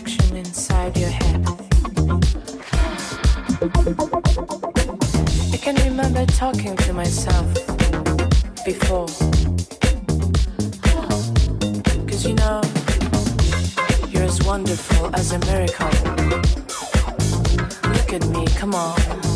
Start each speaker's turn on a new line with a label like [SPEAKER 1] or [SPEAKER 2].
[SPEAKER 1] contraction inside your head. I can remember talking to myself before. Cause you know, you're as wonderful as a miracle. Look at me, come on.